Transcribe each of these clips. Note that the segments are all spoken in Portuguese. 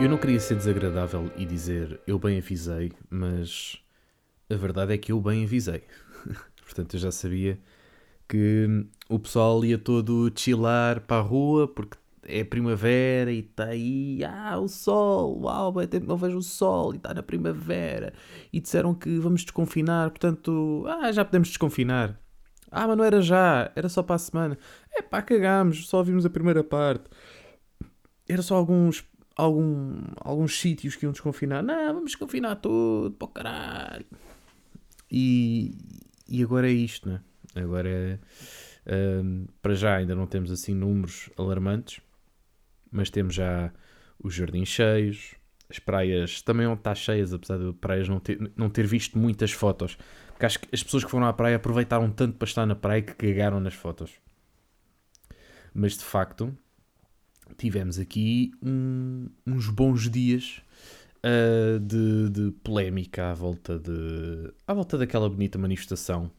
Eu não queria ser desagradável e dizer eu bem avisei, mas a verdade é que eu bem avisei. Portanto, eu já sabia que o pessoal ia todo chilar para a rua porque é primavera e está aí, ah, o sol, uau, bem tempo não vejo o sol e está na primavera. E disseram que vamos desconfinar, portanto, ah, já podemos desconfinar. Ah, mas não era já, era só para a semana. É pá, cagámos, só vimos a primeira parte. Era só alguns, algum, alguns sítios que iam desconfinar. Não, vamos desconfinar tudo, para o caralho. E, e agora é isto, né? Agora é. Um, para já ainda não temos assim números alarmantes, mas temos já os jardins cheios, as praias também vão estar cheias, apesar de praias não ter, não ter visto muitas fotos. Porque acho que as pessoas que foram à praia aproveitaram tanto para estar na praia que cagaram nas fotos. Mas de facto, tivemos aqui um, uns bons dias uh, de, de, polémica à volta, de, à volta daquela bonita manifestação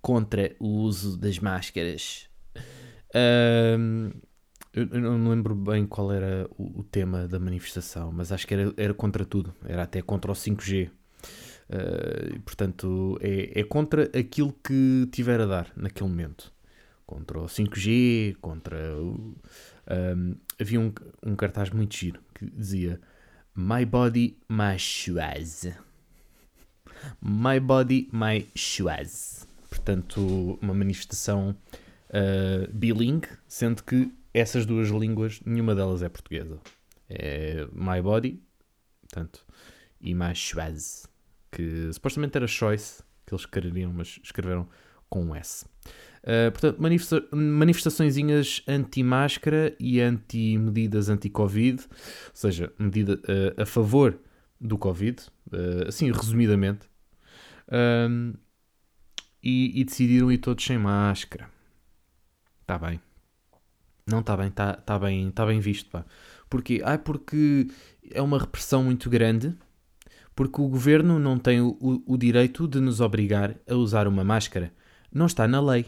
contra o uso das máscaras. Uh, eu não me lembro bem qual era o, o, tema da manifestação, mas acho que era, era contra tudo, era até contra o 5G. Uh, portanto, é, é, contra aquilo que tiver a dar naquele momento. Contra o 5G, contra um, havia um, um, cartaz muito giro que dizia My body, my choice. My body, my choice. Portanto, uma manifestação uh, bilingue, sendo que essas duas línguas, nenhuma delas é portuguesa. É my body, portanto, e my choice, que supostamente era choice, que eles queriam, mas escreveram com um S. Uh, portanto, manifesta manifestaçõezinhas anti-máscara e anti-medidas anti-Covid, ou seja, medida uh, a favor do Covid, uh, assim resumidamente, e, e, decidiram ir todos sem máscara. Está bem. Não está bem, está tá bem, tá bem visto. Pá. Porquê? Ah, porque é uma repressão muito grande, porque o governo não tem o, o direito de nos obrigar a usar uma máscara. Não está na lei.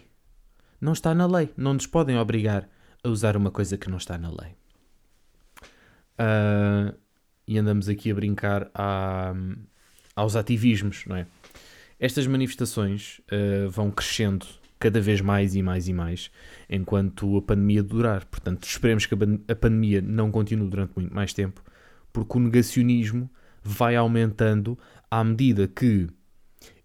Não está na lei. Não nos podem obrigar a usar uma coisa que não está na lei. Uh, e andamos aqui a brincar aos ativismos, não é? Estas manifestações uh, vão crescendo cada vez mais e mais e mais enquanto a pandemia durar. Portanto, esperemos que a pandemia não continue durante muito mais tempo, porque o negacionismo vai aumentando à medida que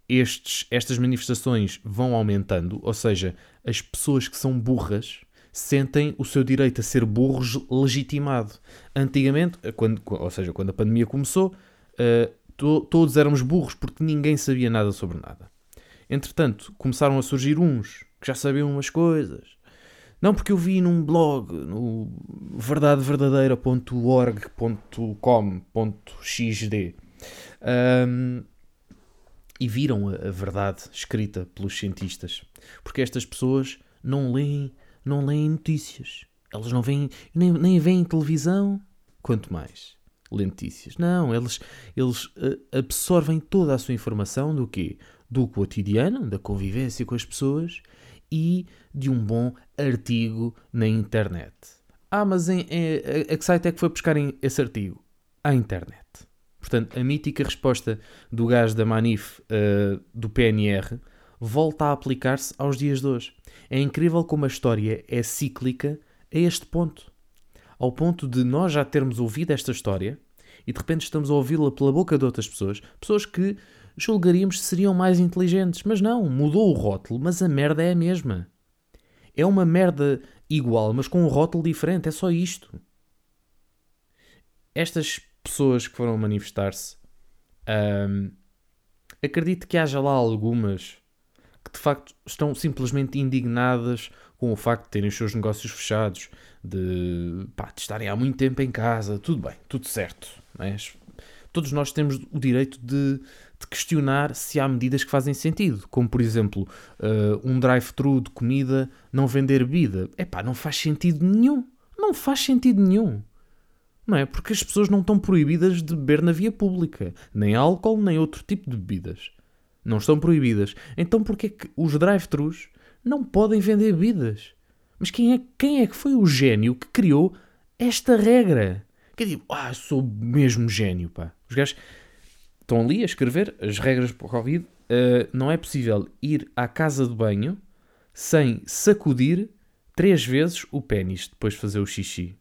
estes, estas manifestações vão aumentando, ou seja, as pessoas que são burras sentem o seu direito a ser burros legitimado. Antigamente, quando, ou seja, quando a pandemia começou, uh, to, todos éramos burros porque ninguém sabia nada sobre nada. Entretanto, começaram a surgir uns que já sabiam umas coisas. Não porque eu vi num blog, no verdadeverdadeira.org.com.xd. Um, e viram a, a, verdade escrita pelos cientistas. Porque estas pessoas não leem, não leem notícias. Elas não veem, nem, nem veem televisão, quanto mais lêem notícias. Não, eles, eles uh, absorvem toda a sua informação do quê? Do cotidiano, da convivência com as pessoas e de um bom artigo na internet. Ah, mas em, em, a, a que site é que foi buscar esse artigo? À internet. Portanto, a mítica resposta do gajo da Manif uh, do PNR volta a aplicar-se aos dias de hoje. É incrível como a história é cíclica a este ponto. Ao ponto de nós já termos ouvido esta história e de repente estamos a ouvi-la pela boca de outras pessoas, pessoas que julgaríamos seriam mais inteligentes. Mas não, mudou o rótulo, mas a merda é a mesma. É uma merda igual, mas com um rótulo diferente, é só isto. Estas pessoas que foram manifestar-se, um, acredito que haja lá algumas que de facto estão simplesmente indignadas com o facto de terem os seus negócios fechados, de, pá, de estarem há muito tempo em casa, tudo bem, tudo certo. Mas é? todos nós temos o direito de, de, questionar se há medidas que fazem sentido, como por exemplo uh, um drive-thru de comida não vender bebida. É pá, não faz sentido nenhum. Não faz sentido nenhum. Não é? Porque as pessoas não estão proibidas de beber na via pública. Nem álcool, nem outro tipo de bebidas. Não estão proibidas. Então porquê que os drive-thrus não podem vender bebidas? Mas quem é, quem é que foi o gênio que criou esta regra? Que é tipo, ah, sou mesmo gênio, pá. Os gajos estão ali a escrever as regras para o Covid. Uh, não é possível ir à casa de banho sem sacudir três vezes o pênis depois de fazer o xixi.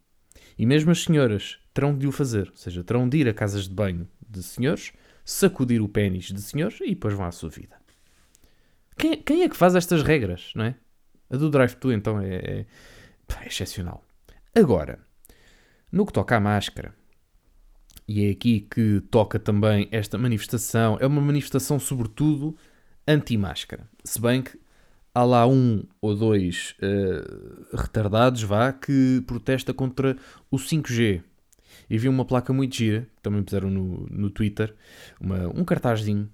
E mesmo as senhoras terão de o fazer, ou seja, terão de ir a casas de banho de senhores, sacudir o pênis de senhores e depois vão à sua vida. Quem, quem é que faz estas regras, não é? A do drive-thru, então, é, é, é excepcional. Agora, no que toca à máscara, e é aqui que toca também esta manifestação, é uma manifestação sobretudo anti-máscara. Se bem que há lá um ou dois uh, retardados, vá, que protesta contra o 5G. E vi uma placa muito gira, também puseram no, no Twitter, uma, um cartazinho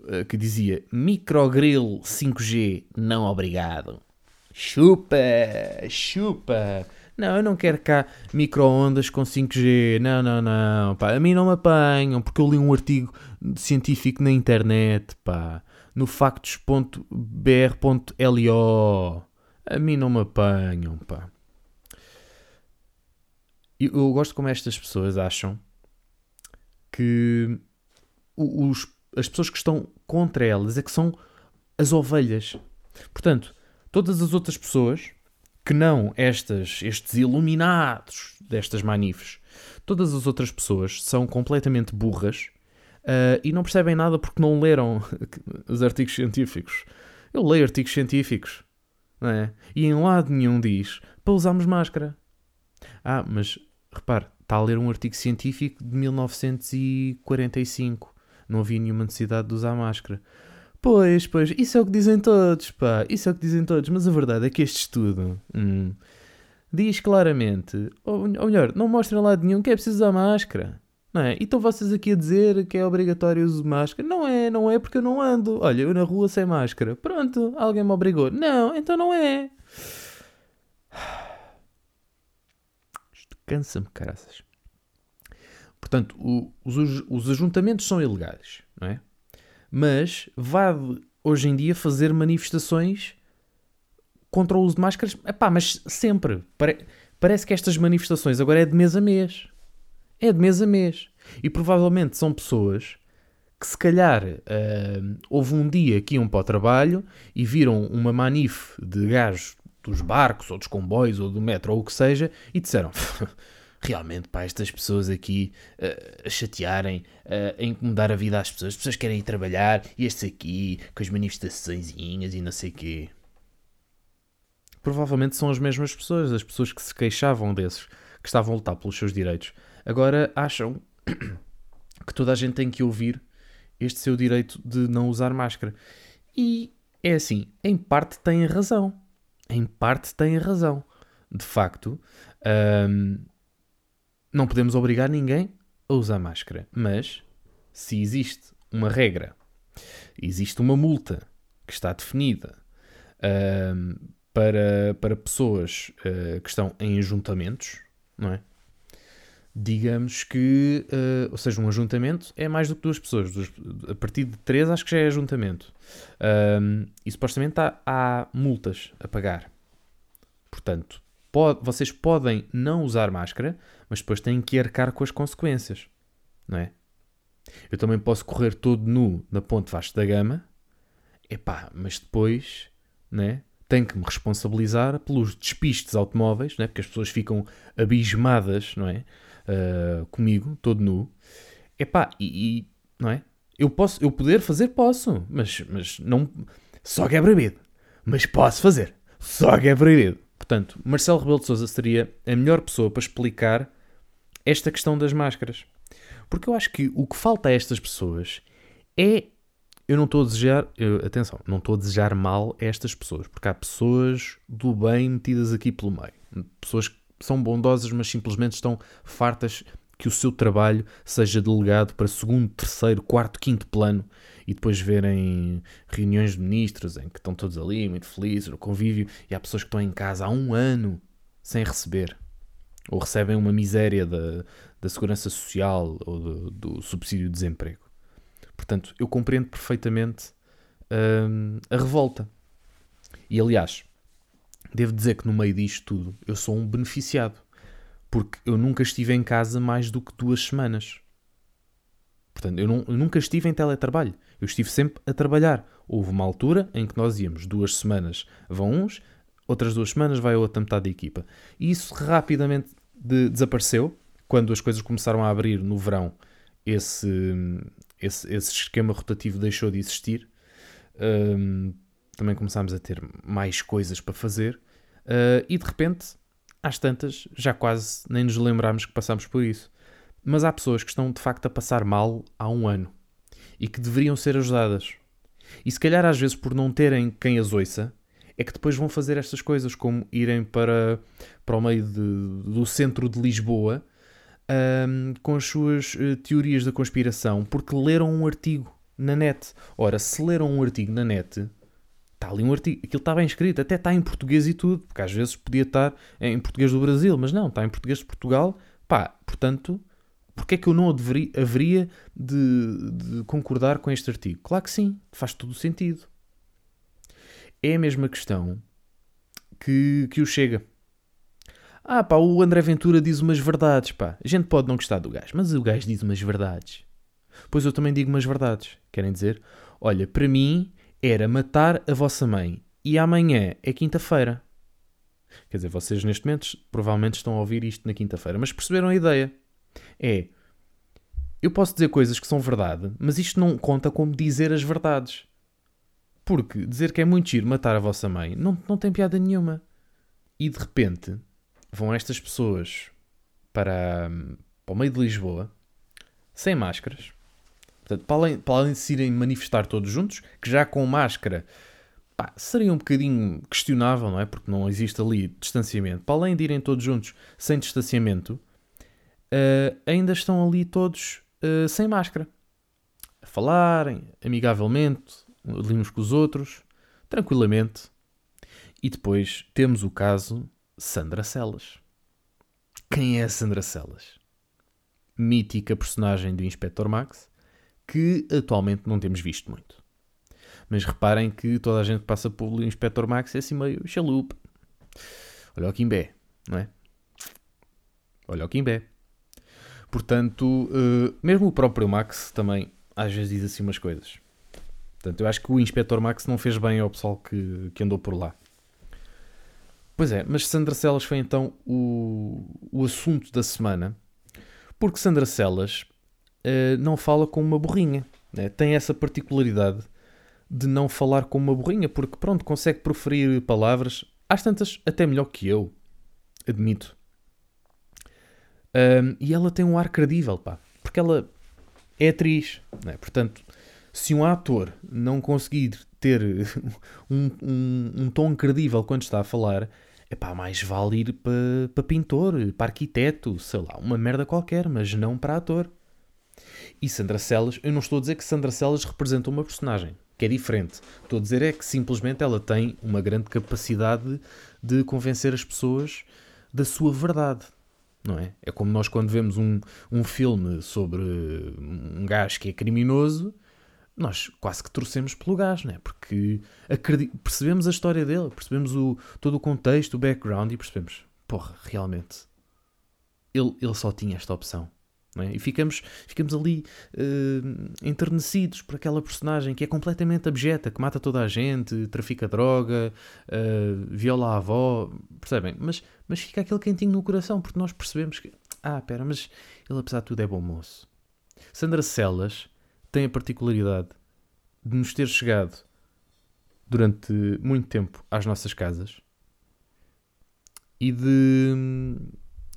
uh, que dizia Microgrill 5G, não obrigado. Chupa, chupa. Não, eu não quero cá micro-ondas com 5G. Não, não, não. Pá, a mim não me apanham, porque eu li um artigo científico na internet, pá no factos.br.lo. A mim não me apanham, pá. Eu, gosto como estas pessoas acham que os, as pessoas que estão contra elas é que são as ovelhas. Portanto, todas as outras pessoas que não estas, estes iluminados destas manifes, todas as outras pessoas são completamente burras uh, e não percebem nada porque não leram os artigos científicos. Eu leio artigos científicos, não é? E em lado nenhum diz para usarmos máscara. Ah, mas repare, está a ler um artigo científico de 1945. Não havia nenhuma necessidade de usar máscara. Pois, pois, isso é o que dizem todos, pá, isso é o que dizem todos, mas a verdade é que este estudo hum, diz claramente, ou, ou melhor, não mostra em lado nenhum que é preciso usar máscara. Não é? E estão vocês aqui a dizer que é obrigatório o uso de máscara? Não é, não é porque eu não ando. Olha, eu na rua sem máscara. Pronto, alguém me obrigou. Não, então não é. Isto cansa-me, caraças. Portanto, o, os, os ajuntamentos são ilegais, não é? Mas vale hoje em dia fazer manifestações contra o uso de máscaras. Epá, mas sempre. Pare, parece que estas manifestações agora é de mês a mês é de mês a mês. E provavelmente são pessoas que se calhar uh, houve um dia que iam para o trabalho e viram uma manif de gajos dos barcos ou dos comboios ou do metro ou o que seja e disseram realmente pá, estas pessoas aqui uh, a chatearem, uh, a incomodar a vida às pessoas, as pessoas querem ir trabalhar e estes aqui com as manifestações e não sei o quê. Provavelmente são as mesmas pessoas, as pessoas que se queixavam desses, que estavam a lutar pelos seus direitos Agora acham que toda a gente tem que ouvir este seu direito de não usar máscara. E é assim, em parte têm razão. Em parte têm razão. De facto, hum, não podemos obrigar ninguém a usar máscara. Mas, se existe uma regra, existe uma multa que está definida hum, para, para pessoas uh, que estão em ajuntamentos, não é? Digamos que, uh, ou seja, um ajuntamento é mais do que duas pessoas. a partir de três, acho que já é ajuntamento. Um, e supostamente há, há, multas a pagar. Portanto, pode, vocês podem não usar máscara, mas depois têm que arcar com as consequências. Não é? Eu também posso correr todo nu na ponte Vasco da Gama, epá, mas depois, né? Tenho que me responsabilizar pelos despistes automóveis, né? porque as pessoas ficam abismadas, não é? Uh, comigo, todo nu. Epá, e, e, não é? Eu posso, eu poder fazer, posso, mas, mas não. Só que é proibido. Mas posso fazer. Só que é proibido. Portanto, Marcelo Rebelo de Souza seria a melhor pessoa para explicar esta questão das máscaras. Porque eu acho que o que falta a estas pessoas é. Eu não estou a desejar. Eu, atenção, não estou a desejar mal a estas pessoas. Porque há pessoas do bem metidas aqui pelo meio. Pessoas que são bondosas, mas simplesmente estão fartas que o seu trabalho seja delegado para segundo, terceiro, quarto, quinto plano e depois verem reuniões de ministros em que estão todos ali muito felizes, no convívio, e há pessoas que estão em casa há um ano sem receber ou recebem uma miséria da, da segurança social ou do, do subsídio de desemprego. Portanto, eu compreendo perfeitamente hum, a revolta. E aliás, Devo dizer que no meio disto tudo eu sou um beneficiado. Porque eu nunca estive em casa mais do que duas semanas. Portanto, eu, não, eu nunca estive em teletrabalho. Eu estive sempre a trabalhar. Houve uma altura em que nós íamos duas semanas vão uns, outras duas semanas vai outra metade da equipa. E isso rapidamente de, desapareceu quando as coisas começaram a abrir no verão. Esse, esse, esse esquema rotativo deixou de existir. Um, também começámos a ter mais coisas para fazer. Uh, e de repente, às tantas, já quase nem nos lembrámos que passámos por isso. Mas há pessoas que estão de facto a passar mal há um ano e que deveriam ser ajudadas. E se calhar às vezes por não terem quem as ouça, é que depois vão fazer estas coisas, como irem para, para o meio de, do centro de Lisboa um, com as suas uh, teorias da conspiração, porque leram um artigo na net. Ora, se leram um artigo na net, ali um artigo, aquilo está bem escrito, até está em português e tudo, porque às vezes podia estar em português do Brasil, mas não, está em português de Portugal. Pá, portanto, porque é que eu não deveria, haveria de, de, concordar com este artigo? Claro que sim, faz todo o sentido. É a mesma questão que, que o Chega. Ah pá, o André Ventura diz umas verdades, pá. A gente pode não gostar do gajo, mas o gajo diz umas verdades. Pois eu também digo umas verdades. Querem dizer? Olha, para mim era matar a vossa mãe e amanhã é quinta-feira. Quer dizer, vocês neste momento provavelmente estão a ouvir isto na quinta-feira, mas perceberam a ideia? É. Eu posso dizer coisas que são verdade, mas isto não conta como dizer as verdades. Porque dizer que é muito giro matar a vossa mãe não, não tem piada nenhuma. E de repente vão estas pessoas para, para o meio de Lisboa sem máscaras. Portanto, para além, para além de se irem manifestar todos juntos, que já com máscara pá, seria um bocadinho questionável, não é? Porque não existe ali distanciamento. Para além de irem todos juntos sem distanciamento, uh, ainda estão ali todos uh, sem máscara. A falarem amigavelmente, uns com os outros, tranquilamente. E depois temos o caso Sandra Celas. Quem é Sandra Celas? Mítica personagem do Inspector Max, que atualmente não temos visto muito. Mas reparem que toda a gente passa pelo Inspector Max é assim meio chalupa. Olha o Kimbé, não é? Olha o Kimbé. Portanto, uh, mesmo o próprio Max também às vezes diz assim umas coisas. Portanto, eu acho que o Inspector Max não fez bem ao pessoal que, que andou por lá. Pois é, mas Sandra Celas foi então o, o assunto da semana, porque Sandra Celas uh, não fala como uma burrinha. Né? Tem essa particularidade de não falar como uma burrinha, porque pronto, consegue proferir palavras, às tantas, até melhor que eu, admito. Um, e ela tem um ar credível, pá, porque ela é atriz, né? portanto, se um ator não conseguir ter um, um, um tom credível quando está a falar, é pá, mais vale ir para pa pintor, para arquiteto, sei lá, uma merda qualquer, mas não para ator. E Sandra Celas, eu não estou a dizer que Sandra Celas representa uma personagem, que é diferente. Estou a dizer é que simplesmente ela tem uma grande capacidade de convencer as pessoas da sua verdade. Não é? É como nós quando vemos um, um filme sobre um gajo que é criminoso, nós quase que torcemos pelo gajo, né? porque percebemos a história dele, percebemos o, todo o contexto, o background e percebemos, porra, realmente, ele, ele só tinha esta opção. É? E ficamos, ficamos ali uh, enternecidos por aquela personagem que é completamente abjeta, que mata toda a gente, trafica droga, uh, viola a avó, percebem? Mas, mas fica aquele quentinho no coração, porque nós percebemos que, ah, pera, mas ele apesar de tudo é bom moço. Sandra Celas tem a particularidade de nos ter chegado durante muito tempo às nossas casas e de.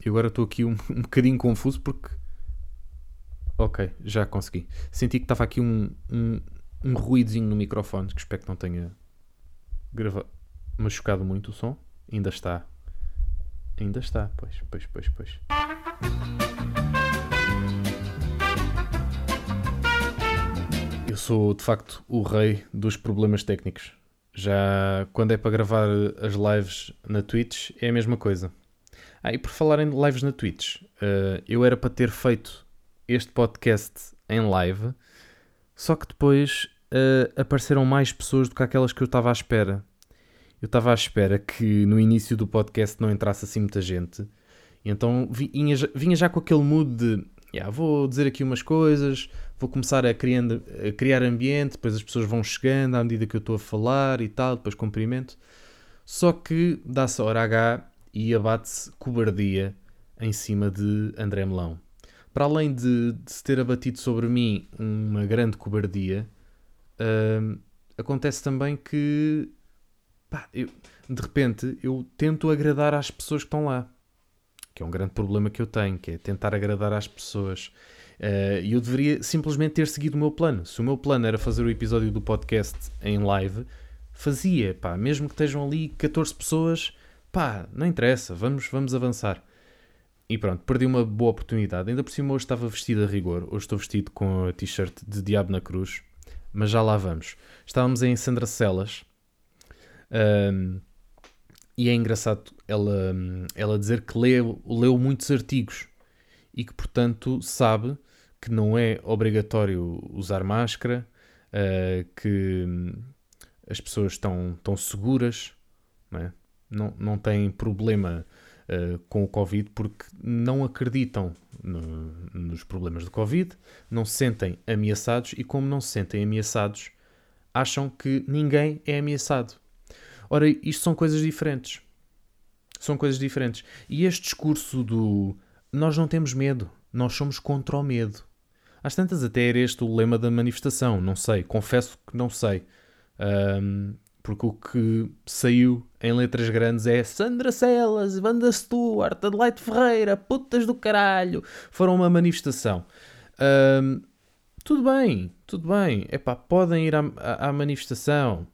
Eu agora estou aqui um, um bocadinho confuso porque. Ok, já consegui. Senti que estava aqui um, um, um ruídozinho no microfone que espero que não tenha gravado, machucado muito o som. Ainda está. Ainda está, pois, pois, pois, pois. Eu sou de facto o rei dos problemas técnicos. Já quando é para gravar as lives na Twitch é a mesma coisa. Ah, e por falar em lives na Twitch, uh, eu era para ter feito este podcast em live, só que depois uh, apareceram mais pessoas do que aquelas que eu estava à espera. Eu estava à espera que no início do podcast não entrasse assim muita gente então vinha, vinha já com aquele mood de yeah, vou dizer aqui umas coisas, vou começar a, criando, a criar ambiente, depois as pessoas vão chegando à medida que eu estou a falar e tal, depois cumprimento. Só que dá-se a hora H e abate-se cobardia em cima de André Melão. Para além de, de se ter abatido sobre mim uma grande cobardia, uh, acontece também que pá, eu, de repente eu tento agradar às pessoas que estão lá. Que é um grande problema que eu tenho, que é tentar agradar às pessoas. Uh, e eu deveria simplesmente ter seguido o meu plano. Se o meu plano era fazer o episódio do podcast em live, fazia, pá, mesmo que estejam ali 14 pessoas, pá, não interessa, vamos, vamos avançar. E pronto, perdi uma boa oportunidade. Ainda por cima hoje estava vestido a rigor. Hoje estou vestido com a t-shirt de Diabo na Cruz. Mas já lá vamos. Estávamos em Sandra Celas. Um, e é engraçado ela, ela dizer que leu, leu muitos artigos e que, portanto, sabe que não é obrigatório usar máscara, uh, que as pessoas estão, estão seguras, não, é? não, não problema uh, com o Covid porque não acreditam no, nos problemas do Covid, não se sentem ameaçados e, como não se sentem ameaçados, acham que ninguém é ameaçado. Ora, isto são coisas diferentes. São coisas diferentes. E este discurso do nós não temos medo, nós somos contra o medo. Às tantas, até era este o lema da manifestação. Não sei, confesso que não sei. Um, porque o que saiu em letras grandes é Sandra Celas, Wanda Stewart, Adelaide Ferreira, putas do caralho, foram uma manifestação. Um, tudo bem, tudo bem. Epá, podem ir à, à, à, manifestação.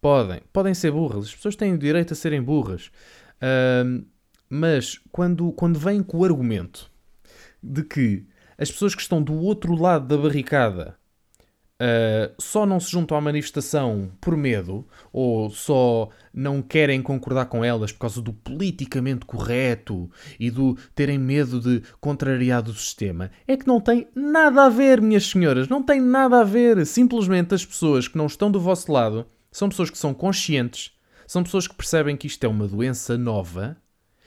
Podem. Podem ser burras. As pessoas têm o direito a serem burras. Um, mas quando, quando vêm com o argumento de que as pessoas que estão do outro lado da barricada Uh, só não se juntam à manifestação por medo ou só não querem concordar com elas por causa do politicamente correto e do terem medo de contrariar o sistema, é que não tem nada a ver, minhas senhoras, não tem nada a ver. Simplesmente as pessoas que não estão do vosso lado são pessoas que são conscientes, são pessoas que percebem que isto é uma doença nova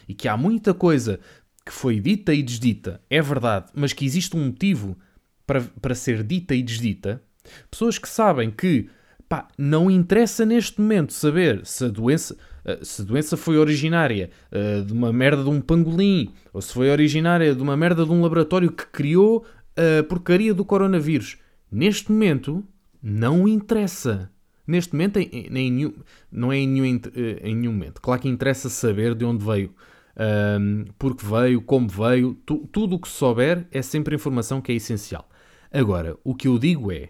e que há muita coisa que foi dita e desdita, é verdade, mas que existe um motivo para, para ser dita e desdita Pessoas que sabem que pá, não interessa neste momento saber se a doença, eh, se a doença foi originária uh, de uma merda de um pangolim ou se foi originária de uma merda de um laboratório que criou a porcaria do coronavírus. Neste momento, não interessa. Neste momento, em, em, não é em nenhum, eh, em nenhum momento. Claro que interessa saber de onde veio. Um, porque veio, como veio, tu, tudo o que souber é sempre informação que é essencial. Agora, o que eu digo é: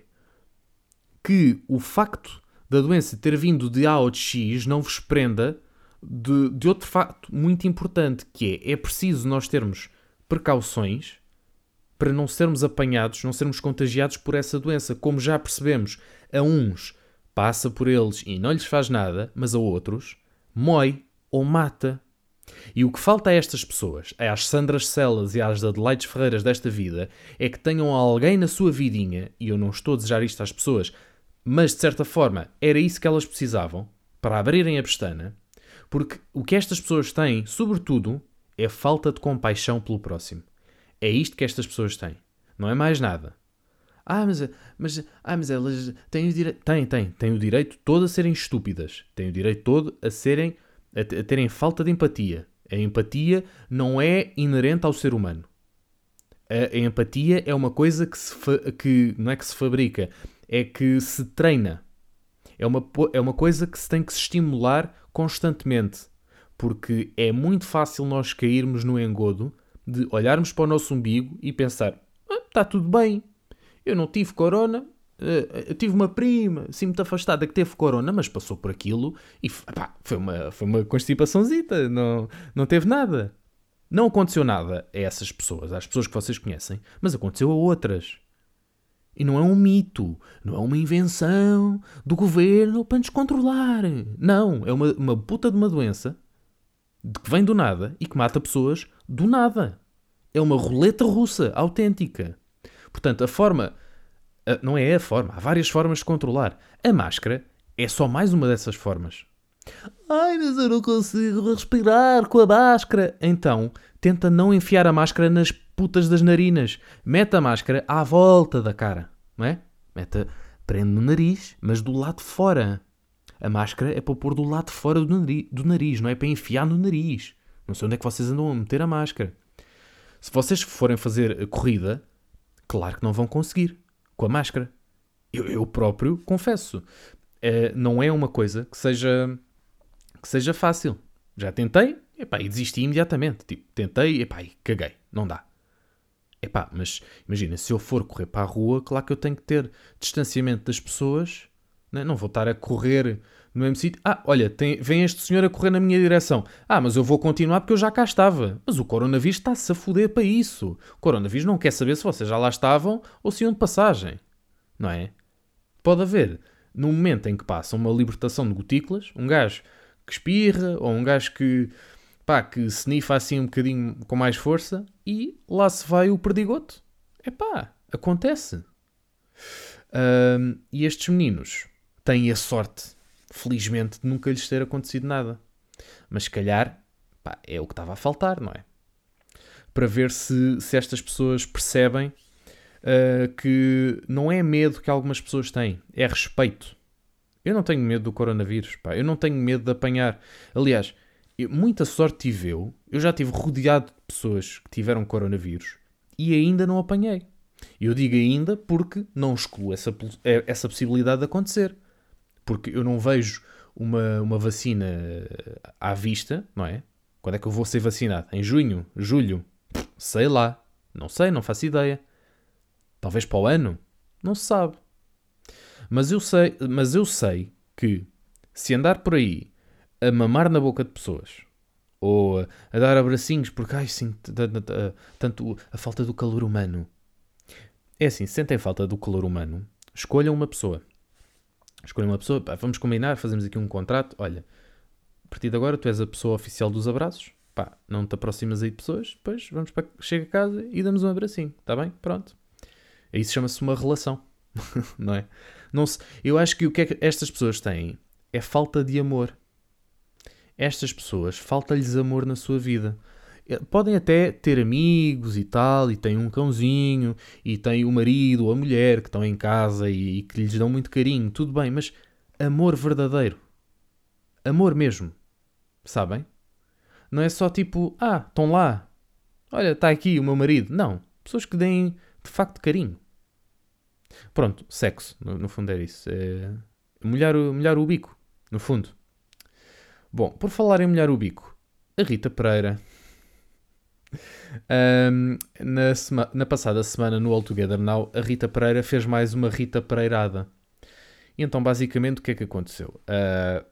que o facto da doença ter vindo de A ou de X não vos prenda de, de outro facto muito importante, que é, é preciso nós termos precauções para não sermos apanhados, não sermos contagiados por essa doença. Como já percebemos, a uns passa por eles e não lhes faz nada, mas a outros mói ou mata. E o que falta a estas pessoas, às Sandras Celas e às Adelaides Ferreiras desta vida, é que tenham alguém na sua vidinha, e eu não estou a desejar isto às pessoas, mas de certa forma era isso que elas precisavam para abrirem a pestana, porque o que estas pessoas têm, sobretudo, é falta de compaixão pelo próximo. É isto que estas pessoas têm. Não é mais nada. Ah, mas, mas, ah, mas elas têm o direito. Têm, têm. Têm o direito todo a serem estúpidas. Têm o direito todo a serem. a, a terem falta de empatia. A empatia não é inerente ao ser humano. A, a empatia é uma coisa que, se que não é que se fabrica, é que se treina. É uma, é uma coisa que se tem que se estimular constantemente. Porque é muito fácil nós cairmos no engodo de olharmos para o nosso umbigo e pensar: ah, está tudo bem, eu não tive corona, eh, eu tive uma prima assim muito afastada que teve corona, mas passou por aquilo e foi uma, foi uma constipaçãozita, não, não teve nada. Não aconteceu nada a essas pessoas, às pessoas que vocês conhecem, mas aconteceu a outras. E não é um mito, não é uma invenção do governo para nos controlar. Não, é uma, uma puta de uma doença que vem do nada e que mata pessoas do nada. É uma roleta russa autêntica. Portanto, a forma. A, não é a forma, há várias formas de controlar. A máscara é só mais uma dessas formas. Ai, mas eu não consigo respirar com a máscara. Então, tenta não enfiar a máscara nas putas das narinas. Mete a máscara à volta da cara, não é? Mete, prende no nariz, mas do lado de fora. A máscara é para pôr do lado de fora do nariz, não é para enfiar no nariz. Não sei onde é que vocês andam a meter a máscara. Se vocês forem fazer corrida, claro que não vão conseguir com a máscara. Eu, eu próprio confesso, é, não é uma coisa que seja que seja fácil. Já tentei, epá, e desisti imediatamente. Tipo, tentei, epá, e caguei. Não dá. Epá, mas imagina, se eu for correr para a rua, claro que eu tenho que ter distanciamento das pessoas. Né? Não vou estar a correr no mesmo sítio. Ah, olha, tem, vem este senhor a correr na minha direção. Ah, mas eu vou continuar porque eu já cá estava. Mas o coronavírus está-se a foder para isso. O coronavírus não quer saber se vocês já lá estavam ou se iam de passagem. Não é? Pode haver, no momento em que passa uma libertação de gotículas, um gajo que espirra ou um gajo que, pá, que snifa assim um bocadinho com mais força e lá se vai o perdigoto. É pá, acontece. Um, e estes meninos têm a sorte, felizmente, de nunca lhes ter acontecido nada. Mas se calhar, pá, é o que estava a faltar, não é? Para ver se, se estas pessoas percebem uh, que não é medo que algumas pessoas têm, é respeito. Eu não tenho medo do coronavírus, pá. Eu não tenho medo de apanhar. Aliás, muita sorte tive eu. Eu já estive rodeado de pessoas que tiveram coronavírus e ainda não apanhei. Eu digo ainda porque não excluo essa, é, essa possibilidade de acontecer. Porque eu não vejo uma, uma vacina à vista, não é? Quando é que eu vou ser vacinado? Em junho? Julho? Sei lá. Não sei, não faço ideia. Talvez para o ano? Não se sabe. Mas eu sei, mas eu sei que se andar por aí a mamar na boca de pessoas ou a, a dar abracinhos porque ai, sinto tanto a falta do calor humano. É assim, sentem falta do calor humano, escolham uma pessoa. Escolham uma pessoa, pá, vamos combinar, fazemos aqui um contrato. Olha, a partir de agora tu és a pessoa oficial dos abraços. Pá, não te aproximas aí de pessoas, depois vamos para. Chega a casa e damos um abracinho, está bem? Pronto. Isso chama-se uma relação, não é? Não se, eu acho que o que é que estas pessoas têm é falta de amor. Estas pessoas, falta-lhes amor na sua vida. Eh, podem até ter amigos e tal, e têm um cãozinho, e têm o marido ou a mulher que estão em casa e, e que lhes dão muito carinho, tudo bem, mas amor verdadeiro. Amor mesmo. Sabem? Não é só tipo, ah, estão lá. Olha, está aqui o meu marido. Não. Pessoas que deem de facto carinho. Pronto, sexo, no, no fundo era isso. É molhar, o, molhar o bico, no fundo. Bom, por falar em molhar o bico, a Rita Pereira, um, na, sema, na passada semana no All Together Now, a Rita Pereira fez mais uma Rita Pereirada. E então, basicamente, o que é que aconteceu? Uh,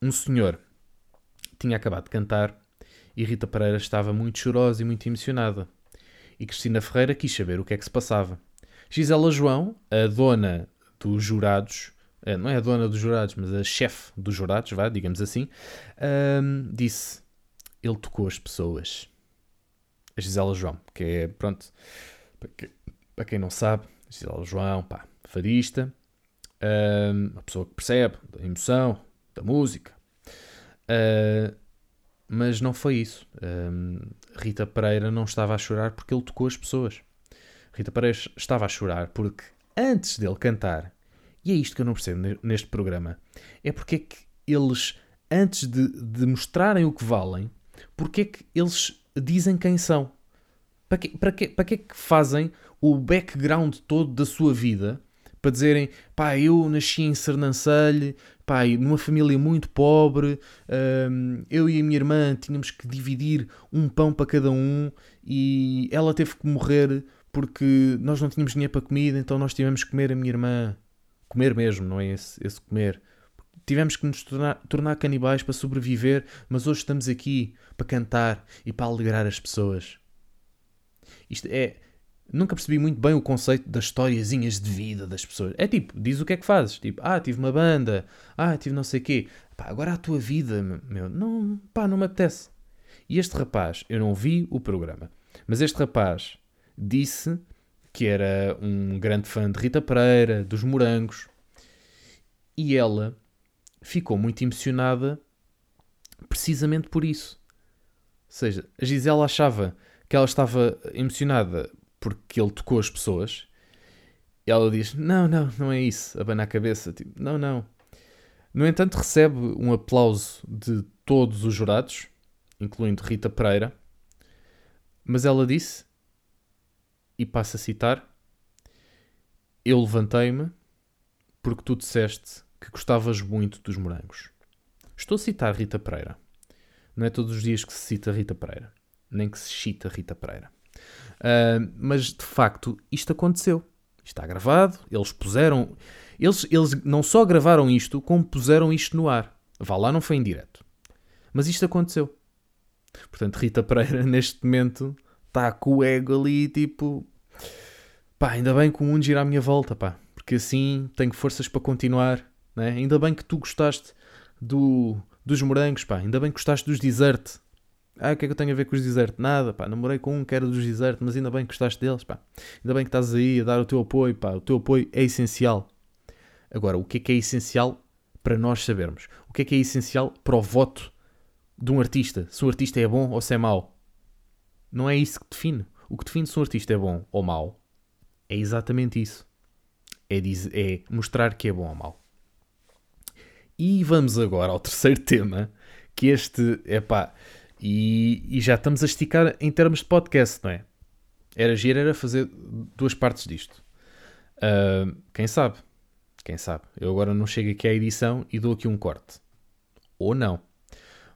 um senhor tinha acabado de cantar e Rita Pereira estava muito chorosa e muito emocionada. E Cristina Ferreira quis saber o que é que se passava. Gisela João, a dona dos jurados, não é a dona dos jurados, mas a chefe dos jurados, vá, digamos assim, um, disse: ele tocou as pessoas. A Gisela João, que é, pronto, para quem não sabe, Gisela João, pá, fadista, um, uma pessoa que percebe da emoção, da música. Uh, mas não foi isso. Um, Rita Pereira não estava a chorar porque ele tocou as pessoas. Rita Paredes estava a chorar porque antes dele cantar, e é isto que eu não percebo neste programa, é porque é que eles, antes de, de mostrarem o que valem, porque é que eles dizem quem são? Para que, para, que, para que é que fazem o background todo da sua vida para dizerem, pá, eu nasci em Sernancelho, pá, numa família muito pobre, hum, eu e a minha irmã tínhamos que dividir um pão para cada um e ela teve que morrer porque nós não tínhamos dinheiro para comida, então nós tivemos que comer a minha irmã. Comer mesmo, não é esse, esse comer. Tivemos que nos tornar, tornar canibais para sobreviver, mas hoje estamos aqui para cantar e para alegrar as pessoas. Isto é. Nunca percebi muito bem o conceito das historiazinhas de vida das pessoas. É tipo, diz o que é que fazes. Tipo, ah, tive uma banda. Ah, tive não sei o quê. Pá, agora a tua vida, meu. Não, pá, não me apetece. E este rapaz, eu não vi o programa, mas este rapaz disse que era um grande fã de Rita Pereira, dos Morangos, e ela ficou muito emocionada precisamente por isso. Ou seja, a Gisela achava que ela estava emocionada porque ele tocou as pessoas. E ela diz: Não, não, não é isso. Abana a cabeça. Tipo, não, não. No entanto, recebe um aplauso de todos os jurados, incluindo Rita Pereira. Mas ela disse, e passa a citar: Eu levantei-me porque tu disseste que gostavas muito dos morangos. Estou a citar Rita Pereira. Não é todos os dias que se cita Rita Pereira, nem que se cita Rita Pereira. Uh, mas de facto, isto aconteceu. Está gravado, eles puseram. Eles, eles não só gravaram isto, como puseram isto no ar. Vá lá, não foi em direto. Mas isto aconteceu. Portanto, Rita Pereira, neste momento, está com o ego ali, tipo. Pá, ainda bem que o mundo gira à minha volta, pá. Porque assim tenho forças para continuar. Né? Ainda bem que tu gostaste do, dos morangos, pá. Ainda bem que gostaste dos desert. Ah, o que é que eu tenho a ver com os desert? Nada, pá. Namorei com um que era dos desert, mas ainda bem que gostaste deles, pá. Ainda bem que estás aí a dar o teu apoio, pá. O teu apoio é essencial. Agora, o que é que é essencial para nós sabermos? O que é que é essencial para o voto de um artista? Se um artista é bom ou se é mau? Não é isso que define. O que define se um artista é bom ou mau é exatamente isso. É, dizer, é mostrar que é bom ou mau. E vamos agora ao terceiro tema, que este, é pá, e, e, já estamos a esticar em termos de podcast, não é? Era giro, era fazer duas partes disto. Uh, quem sabe? Quem sabe? Eu agora não chego aqui à edição e dou aqui um corte. Ou não.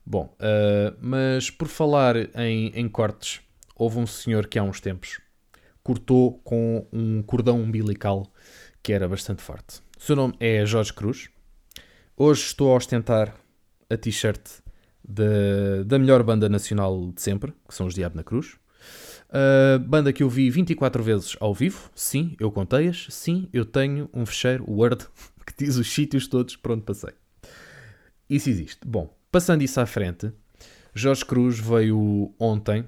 Bom, uh, mas por falar em, em cortes, houve um senhor que há uns tempos cortou com um cordão umbilical que era bastante forte. O seu nome é Jorge Cruz. Hoje estou a ostentar a t-shirt da, da melhor banda nacional de sempre, que são os Diabo na Cruz. Uh, banda que eu vi 24 vezes ao vivo, sim, eu contei-as, sim, eu tenho um fecheiro Word que diz os sítios todos por onde passei. Isso existe. Bom, passando isso à frente, Jorge Cruz veio ontem,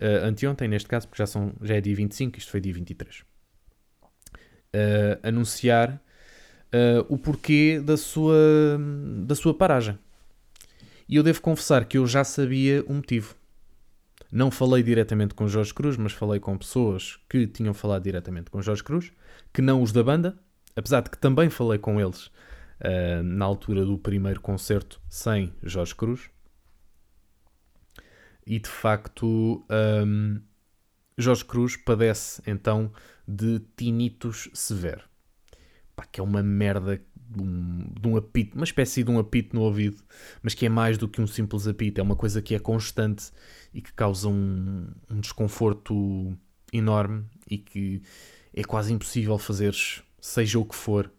uh, anteontem neste caso, porque já, são, já é dia 25, isto foi dia 23, uh, ah, anunciar uh, o porquê da sua, da sua paragem. E eu devo confessar que eu já sabia o motivo. Não falei diretamente com Jorge Cruz, mas falei com pessoas que tinham falado diretamente com Jorge Cruz, que não os da banda, apesar de que também falei com eles uh, na altura do primeiro concerto sem Jorge Cruz. E de facto, um, Jorge Cruz padece então de tinnitus severo pá, que é uma merda de um, de um, apito, uma espécie de um apito no ouvido, mas que é mais do que um simples apito, é uma coisa que é constante e que causa um, um desconforto enorme e que é quase impossível fazeres, seja o que for,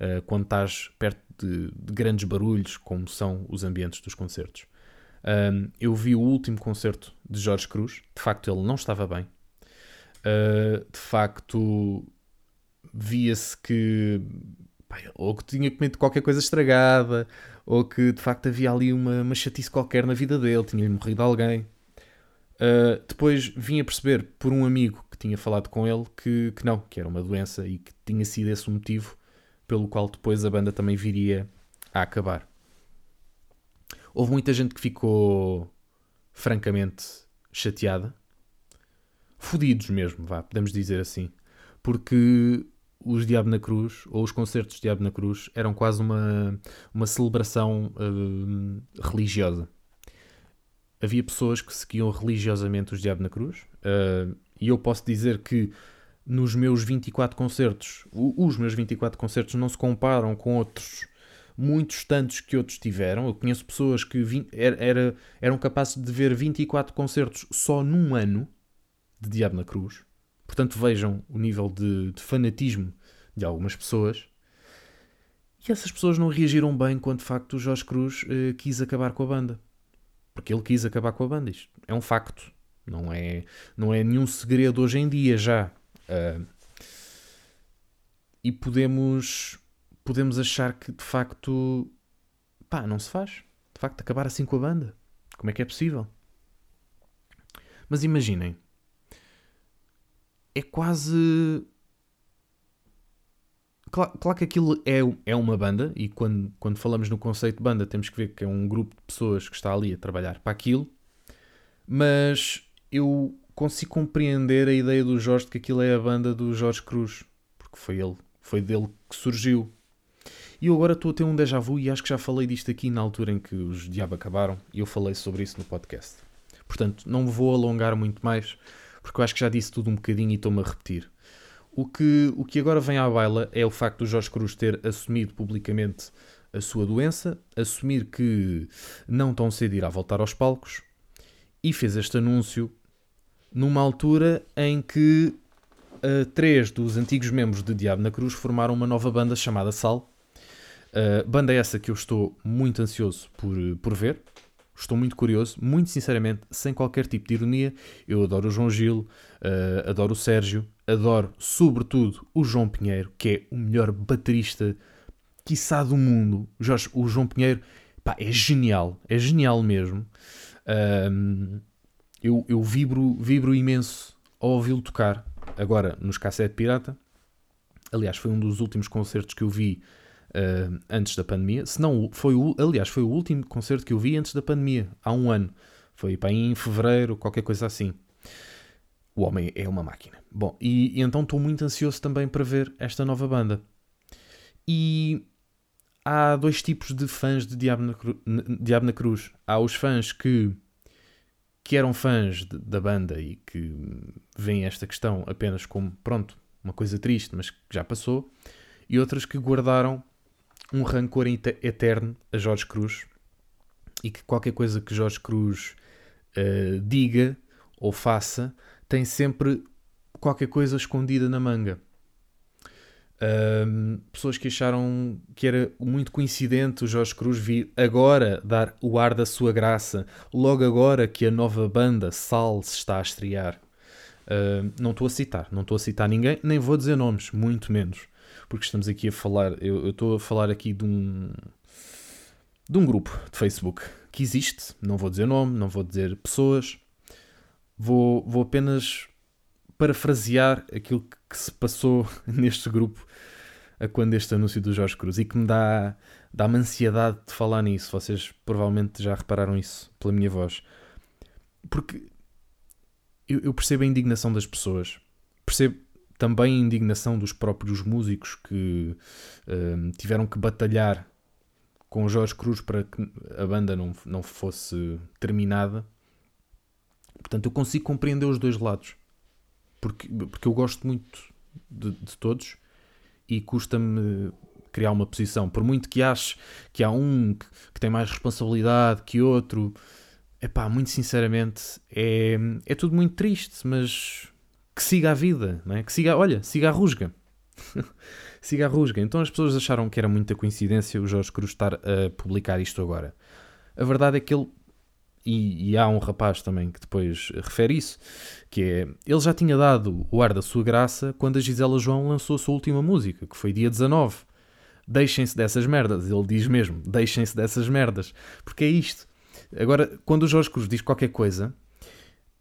uh, quando estás perto de, de, grandes barulhos, como são os ambientes dos concertos. Um, eu vi o último concerto de Jorge Cruz, de facto ele não estava bem. Uh, de facto, via-se que pá, ou que tinha comido qualquer coisa estragada, ou que de facto havia ali uma, uma chatice qualquer na vida dele, tinha-lhe morrido alguém. Uh, depois vim a perceber por um amigo que tinha falado com ele que, que não, que era uma doença e que tinha sido esse o motivo pelo qual depois a banda também viria a acabar. Houve muita gente que ficou francamente chateada, fodidos mesmo, vá, podemos dizer assim, porque os Diabo na Cruz, ou os concertos de Diabo na Cruz, eram quase uma, uma celebração uh, religiosa. Havia pessoas que seguiam religiosamente os Diabo na Cruz, uh, e eu posso dizer que nos meus 24 concertos, os meus 24 concertos não se comparam com outros, muitos tantos que outros tiveram. Eu conheço pessoas que era, era, eram capazes de ver 24 concertos só num ano de Diabo na Cruz. Portanto, vejam o nível de, de fanatismo de algumas pessoas. E essas pessoas não reagiram bem quando de facto o Jorge Cruz uh, quis acabar com a banda. Porque ele quis acabar com a banda. Isto é um facto. Não é, não é nenhum segredo hoje em dia já. Uh, e podemos, podemos achar que de facto pá, não se faz. De facto, acabar assim com a banda. Como é que é possível? Mas imaginem, é quase Claro, claro, que aquilo é, é uma banda, e quando, quando falamos no conceito de banda, temos que ver que é um grupo de pessoas que está ali a trabalhar para aquilo, mas eu consigo compreender a ideia do Jorge de que aquilo é a banda do Jorge Cruz, porque foi ele, foi dele que surgiu. E eu agora estou a ter um déjà vu e acho que já falei disto aqui na altura em que os Diabo acabaram e eu falei sobre isso no podcast. Portanto, não vou alongar muito mais, porque eu acho que já disse tudo um bocadinho e estou-me a repetir. O que, o que agora vem à baila é o facto do Jorge Cruz ter assumido publicamente a sua doença, assumir que não tão cedo irá voltar aos palcos e fez este anúncio numa altura em que uh, três dos antigos membros de Diabo na Cruz formaram uma nova banda chamada Sal. Uh, banda essa que eu estou muito ansioso por, por ver. Estou muito curioso, muito sinceramente, sem qualquer tipo de ironia. Eu adoro o João Gil, uh, adoro o Sérgio, adoro sobretudo o João Pinheiro, que é o melhor baterista, quiçá, do mundo. Jorge, o João Pinheiro pá, é genial, é genial mesmo. Eu, eu vibro, vibro imenso ao ouvi-lo tocar, agora nos Cassete Pirata. Aliás, foi um dos últimos concertos que eu vi uh, antes da pandemia. Se não, foi o, aliás, foi o último concerto que eu vi antes da pandemia, há um ano. Foi para em fevereiro, qualquer coisa assim. O homem é uma máquina. Bom, e, e então estou muito ansioso também para ver esta nova banda. E há dois tipos de fãs de Diabo na, Cru, Diabo na Cruz. Há os fãs que, que eram fãs de, da banda e que veem esta questão apenas como, pronto, uma coisa triste, mas que já passou. E outras que guardaram um rancor eterno a Jorge Cruz e que qualquer coisa que Jorge Cruz uh, diga ou faça tem sempre qualquer coisa escondida na manga. Um, pessoas que acharam que era muito coincidente o Jorge Cruz vir agora dar o ar da sua graça, logo agora que a nova banda Sal se está a estrear. Uh, não estou a citar, não estou a citar ninguém, nem vou dizer nomes, muito menos porque estamos aqui a falar, eu estou a falar aqui de um, de um grupo de Facebook que existe, não vou dizer nome, não vou dizer pessoas, vou, vou apenas parafrasear aquilo que, se passou neste grupo a quando este anúncio do Jorge Cruz e que me dá, dá-me ansiedade de falar nisso. Vocês provavelmente já repararam isso pela minha voz. Porque eu, eu percebo a indignação das pessoas, percebo também a indignação dos próprios músicos que uh, tiveram que batalhar com Jorge Cruz para que a banda não, não fosse terminada. Portanto, eu consigo compreender os dois lados. Porque, porque eu gosto muito de, de todos e custa-me criar uma posição. Por muito que ache que há um que, que tem mais responsabilidade que outro, é pá, muito sinceramente, é, é tudo muito triste, mas que siga a vida, não é? que siga, olha, siga a rusga. siga a rusga. Então as pessoas acharam que era muita coincidência o Jorge Cruz estar a publicar isto agora. A verdade é que ele, e, e, há um rapaz também que depois refere isso, que é, ele já tinha dado o ar da sua graça quando a Gisela João lançou a sua última música, que foi dia 19. Deixem-se dessas merdas, ele diz mesmo, deixem-se dessas merdas, porque é isto. Agora, quando o Jorge Cruz diz qualquer coisa,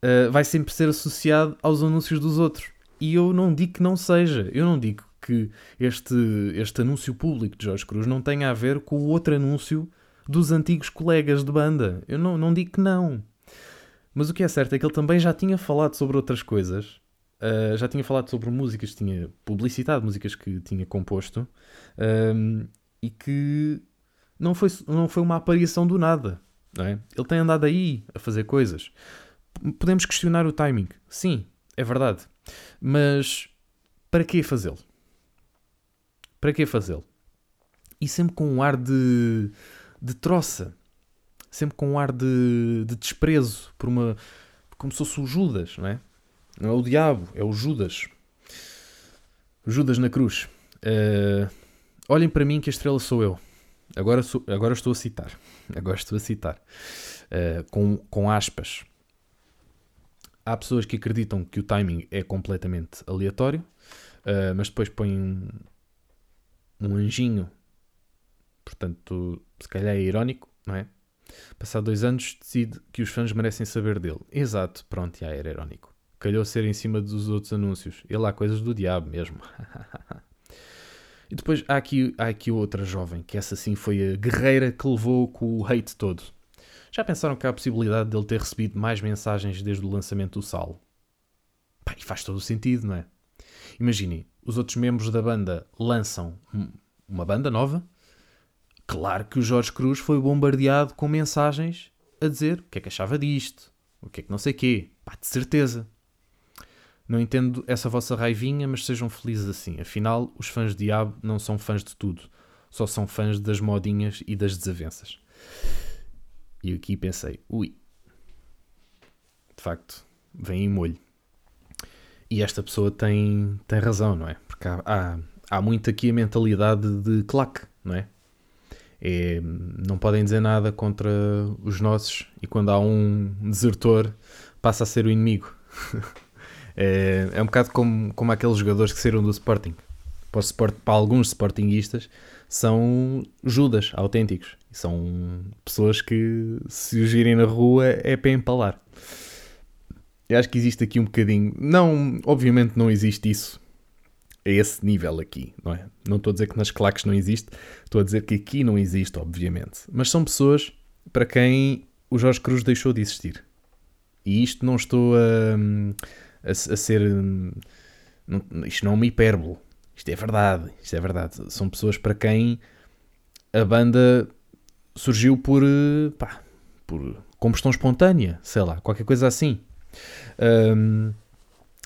uh, vai sempre ser associado aos anúncios dos outros. E eu não digo que não seja. Eu não digo que este, este anúncio público de Jorge Cruz não tenha a ver com o outro anúncio dos antigos colegas de banda. Eu não, não digo que não. Mas o que é certo é que ele também já tinha falado sobre outras coisas. Uh, já tinha falado sobre músicas, tinha publicitado músicas que tinha composto uh, e que não foi, não foi uma aparição do nada. É? Ele tem andado aí a fazer coisas. Podemos questionar o timing. Sim, é verdade. Mas para que fazê-lo? Para que fazê-lo? E sempre com um ar de, de troça. Sempre com um ar de, de desprezo por uma. Como se fosse o Judas, não é? Não é o diabo, é o Judas. Judas na cruz. Uh, olhem para mim que a estrela sou eu. Agora, sou, agora estou a citar. Agora estou a citar. Uh, com, com aspas. Há pessoas que acreditam que o timing é completamente aleatório, uh, mas depois põem um, um anjinho, portanto, se calhar é irónico, não é? Passado dois anos, decide que os fãs merecem saber dele. Exato, pronto, já era irónico. Calhou ser em cima dos outros anúncios. E lá, coisas do diabo mesmo. E depois há aqui, há aqui outra jovem, que essa sim foi a guerreira que levou com o hate todo. Já pensaram que há a possibilidade dele ter recebido mais mensagens desde o lançamento do Sal? Pá, e faz todo o sentido, não é? Imaginem, os outros membros da banda lançam uma banda nova. Claro que o Jorge Cruz foi bombardeado com mensagens a dizer o que é que achava disto, o que é que não sei quê. Pá, de certeza. Não entendo essa vossa raivinha, mas sejam felizes assim. Afinal, os fãs de Diabo não são fãs de tudo. Só são fãs das modinhas e das desavenças. E aqui pensei, ui. De facto, vem em molho. E esta pessoa tem, tem razão, não é? Porque há, há, há muito aqui a mentalidade de claque, não é? é? Não podem dizer nada contra os nossos e quando há um desertor passa a ser o inimigo. É, é um bocado como, como aqueles jogadores que saíram do Sporting. Para, Sport, para alguns Sportingistas, são Judas autênticos. São pessoas que, se os virem na rua, é para empalar. Eu acho que existe aqui um bocadinho. Não, obviamente não existe isso a esse nível aqui, não é? Não estou a dizer que nas claques não existe, estou a dizer que aqui não existe, obviamente. Mas são pessoas para quem o Jorge Cruz deixou de existir. E isto não estou a a, a ser. Não, isto não é uma hipérbole. Isto é verdade. Isto é verdade. São pessoas para quem a banda surgiu por. Pá, por combustão espontânea, sei lá, qualquer coisa assim. Um,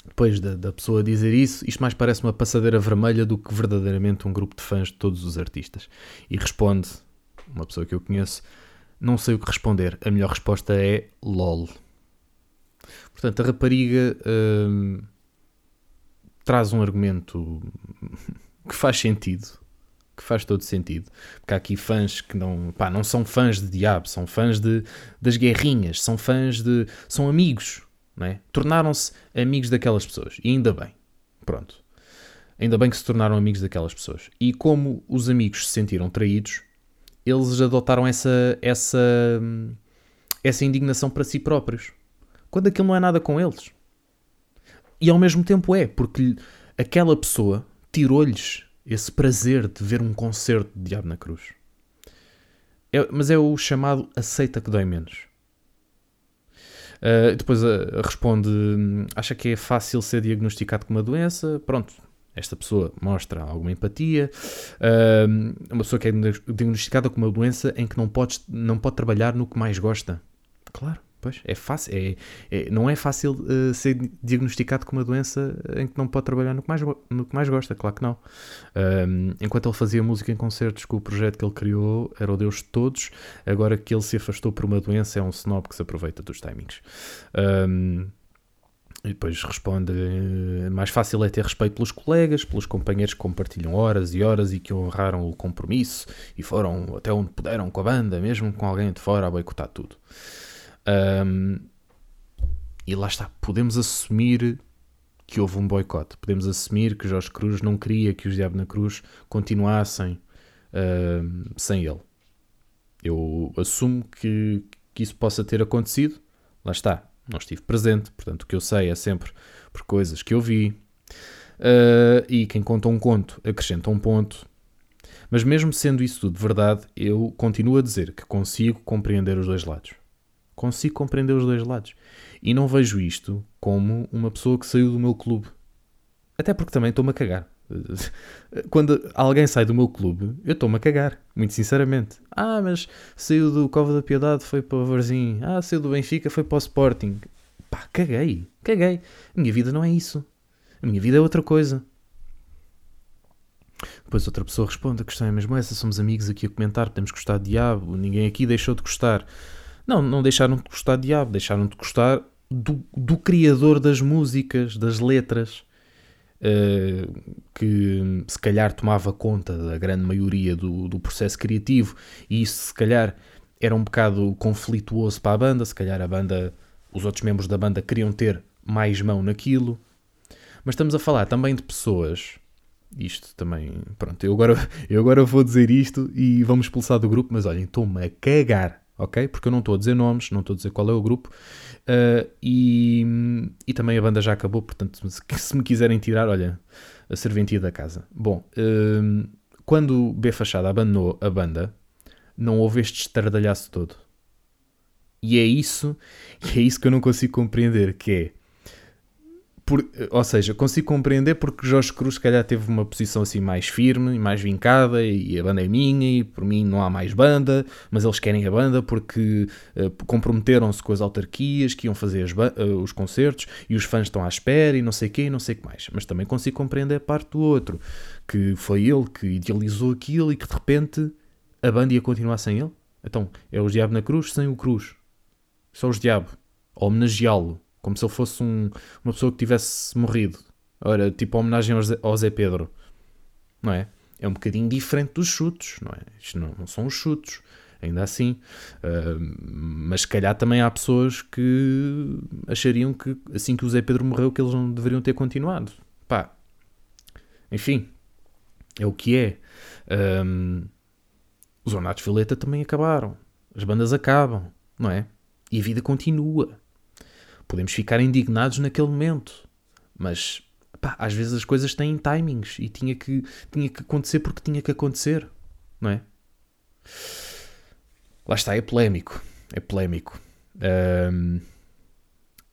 depois da, da, pessoa dizer isso, isto mais parece uma passadeira vermelha do que verdadeiramente um grupo de fãs de todos os artistas. E responde uma pessoa que eu conheço: Não sei o que responder. A melhor resposta é LOL. Portanto, a rapariga hum, traz um argumento que faz sentido, que faz todo sentido. Porque há aqui fãs que não, pá, não são fãs de diabo, são fãs de, das guerrinhas, são fãs de. são amigos, é? Tornaram-se amigos daquelas pessoas. E ainda bem. Pronto. Ainda bem que se tornaram amigos daquelas pessoas. E como os amigos se sentiram traídos, eles adotaram essa, essa, hum, essa indignação para si próprios quando aquilo não é nada com eles. E ao mesmo tempo é, porque aquela pessoa tirou-lhes esse prazer de ver um concerto de Diabo na Cruz. É, mas é o chamado aceita que dói menos. Uh, depois uh, responde: acha que é fácil ser diagnosticado com uma doença? Pronto, esta pessoa mostra alguma empatia. Uh, uma pessoa que é diagnosticada com uma doença em que não pode, não pode trabalhar no que mais gosta. Claro. Pois, é fácil. É, é não é fácil uh, ser diagnosticado com uma doença em que não pode trabalhar no que mais, no que mais gosta, claro que não. Um, enquanto ele fazia música em concertos com o projeto que ele criou, era o Deus de todos. Agora que ele se afastou por uma doença, é um snob que se aproveita dos timings. Um, e depois responde: eh, mais fácil é ter respeito pelos colegas, pelos companheiros que compartilham horas e horas e que honraram o compromisso e foram até onde puderam com a banda, mesmo com alguém de fora a boicotar tudo. Um, e lá está, podemos assumir que houve um boicote, podemos assumir que Jorge Cruz não queria que os Diabo na Cruz continuassem uh, sem ele. Eu assumo que, que isso possa ter acontecido, lá está, não estive presente, portanto o que eu sei é sempre por coisas que eu vi. Uh, e quem conta um conto acrescenta um ponto. Mas mesmo sendo isso tudo verdade, eu continuo a dizer que consigo compreender os dois lados. Consigo compreender os dois lados. E não vejo isto como uma pessoa que saiu do meu clube. Até porque também estou-me a cagar. Quando alguém sai do meu clube, eu estou-me a cagar, muito sinceramente. Ah, mas saiu do Cova da Piedade, foi para o Varzim. Ah, saiu do Benfica, foi para o Sporting. Pá, caguei, caguei. A minha vida não é isso. A minha vida é outra coisa. Depois outra pessoa responde: a questão é mesmo essa. Somos amigos aqui a comentar, temos gostado de diabo, ninguém aqui deixou de gostar. Não, não deixaram de gostar de diabo, deixaram de gostar do, do criador das músicas, das letras, uh, que se calhar tomava conta da grande maioria do, do processo criativo, e isso se calhar era um bocado conflituoso para a banda, se calhar a banda, os outros membros da banda queriam ter mais mão naquilo. Mas estamos a falar também de pessoas. Isto também, pronto, eu agora, eu agora vou dizer isto e vamos expulsar do grupo, mas olhem, estou-me a cagar ok? Porque eu não estou a dizer nomes, não estou a dizer qual é o grupo, uh, e, e também a banda já acabou, portanto, se, se me quiserem tirar, olha, a serventia da casa. Bom, uh, quando B Fachada abandonou a banda, não houve este estardalhaço todo. E é isso, é isso que eu não consigo compreender, que é por, ou seja, consigo compreender porque Jorge Cruz, se calhar, teve uma posição assim mais firme e mais vincada, e a banda é minha, e por mim não há mais banda, mas eles querem a banda porque uh, comprometeram-se com as autarquias que iam fazer uh, os concertos e os fãs estão à espera e não sei o quê não sei o que mais. Mas também consigo compreender a parte do outro, que foi ele que idealizou aquilo e que de repente a banda ia continuar sem ele. Então, é o Diabo na Cruz sem o Cruz. Só os Diabo. Homenageá-lo como se ele fosse um, uma pessoa que tivesse morrido. Ora, tipo homenagem ao Zé, Pedro. Não é? É um bocadinho diferente dos chutos, não é? Isto não, não são os chutos, ainda assim. Uh, mas se calhar também há pessoas que achariam que assim que o Zé Pedro morreu que eles não deveriam ter continuado. Pá. Enfim. É o que é. Um, os Ornatos Violeta também acabaram. As bandas acabam, não é? E a vida continua. Podemos ficar indignados naquele momento, mas pá, às vezes as coisas têm timings e tinha que, tinha que acontecer porque tinha que acontecer, não é? Lá está, é polémico. É polémico. Um,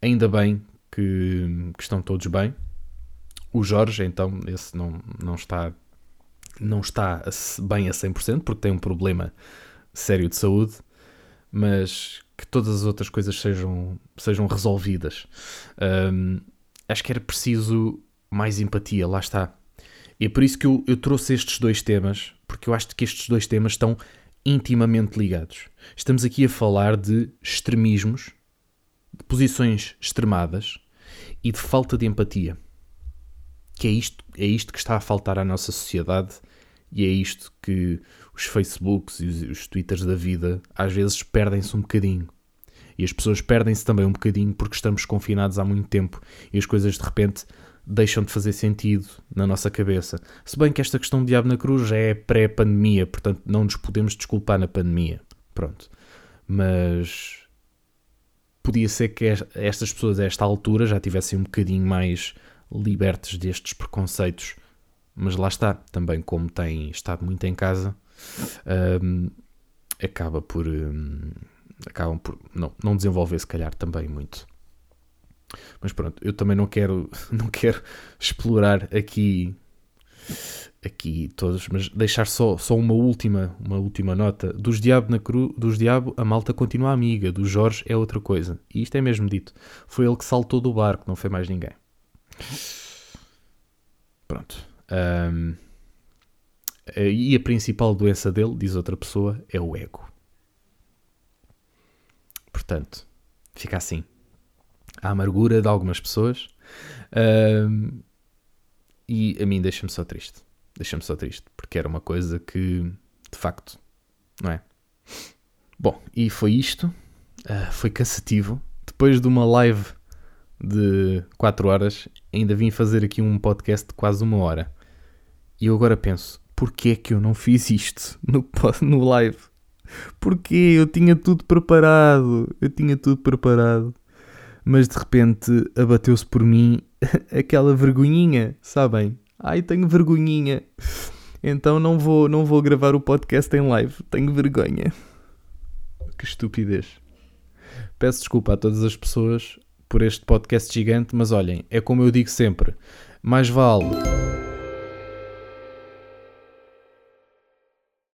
ainda bem que, que, estão todos bem. O Jorge, então, esse não, não está não está bem a 100% porque tem um problema sério de saúde, mas que todas as outras coisas sejam, sejam resolvidas. Um, acho que era preciso mais empatia, lá está. E é por isso que eu, eu trouxe estes dois temas, porque eu acho que estes dois temas estão intimamente ligados. Estamos aqui a falar de extremismos, de posições extremadas e de falta de empatia. Que é isto, é isto que está a faltar à nossa sociedade e é isto que os Facebooks e os, Twitters da vida às vezes perdem-se um bocadinho. E as pessoas perdem-se também um bocadinho porque estamos confinados há muito tempo e as coisas de repente deixam de fazer sentido na nossa cabeça. Se bem que esta questão do diabo na cruz já é pré-pandemia, portanto não nos podemos desculpar na pandemia. Pronto. Mas podia ser que estas pessoas a esta altura já tivessem um bocadinho mais libertas destes preconceitos. Mas lá está, também como tem estado muito em casa, um, acaba por. Um, acabam por não, não desenvolver, se calhar, também muito. Mas pronto, eu também não quero, não quero explorar aqui aqui todos, mas deixar só, só uma última, uma última nota. Dos Diabo na Cru, dos Diabo a malta continua amiga, do Jorge é outra coisa. E isto é mesmo dito. Foi ele que saltou do barco, não foi mais ninguém. Pronto. Um, e a principal doença dele, diz outra pessoa, é o ego. Portanto, fica assim. A amargura de algumas pessoas. Um, e a mim deixa-me só triste. Deixa-me só triste. Porque era uma coisa que, de facto, não é? Bom, e foi isto. Uh, foi cansativo. Depois de uma live de 4 horas, ainda vim fazer aqui um podcast de quase uma hora. E eu agora penso, porquê que eu não fiz isto no, no live? Porque eu tinha tudo preparado, eu tinha tudo preparado. Mas de repente abateu-se por mim aquela vergonhinha, sabem? Ai, tenho vergonhinha. Então não vou, não vou gravar o podcast em live, tenho vergonha. Que estupidez. Peço desculpa a todas as pessoas por este podcast gigante, mas olhem, é como eu digo sempre: mais vale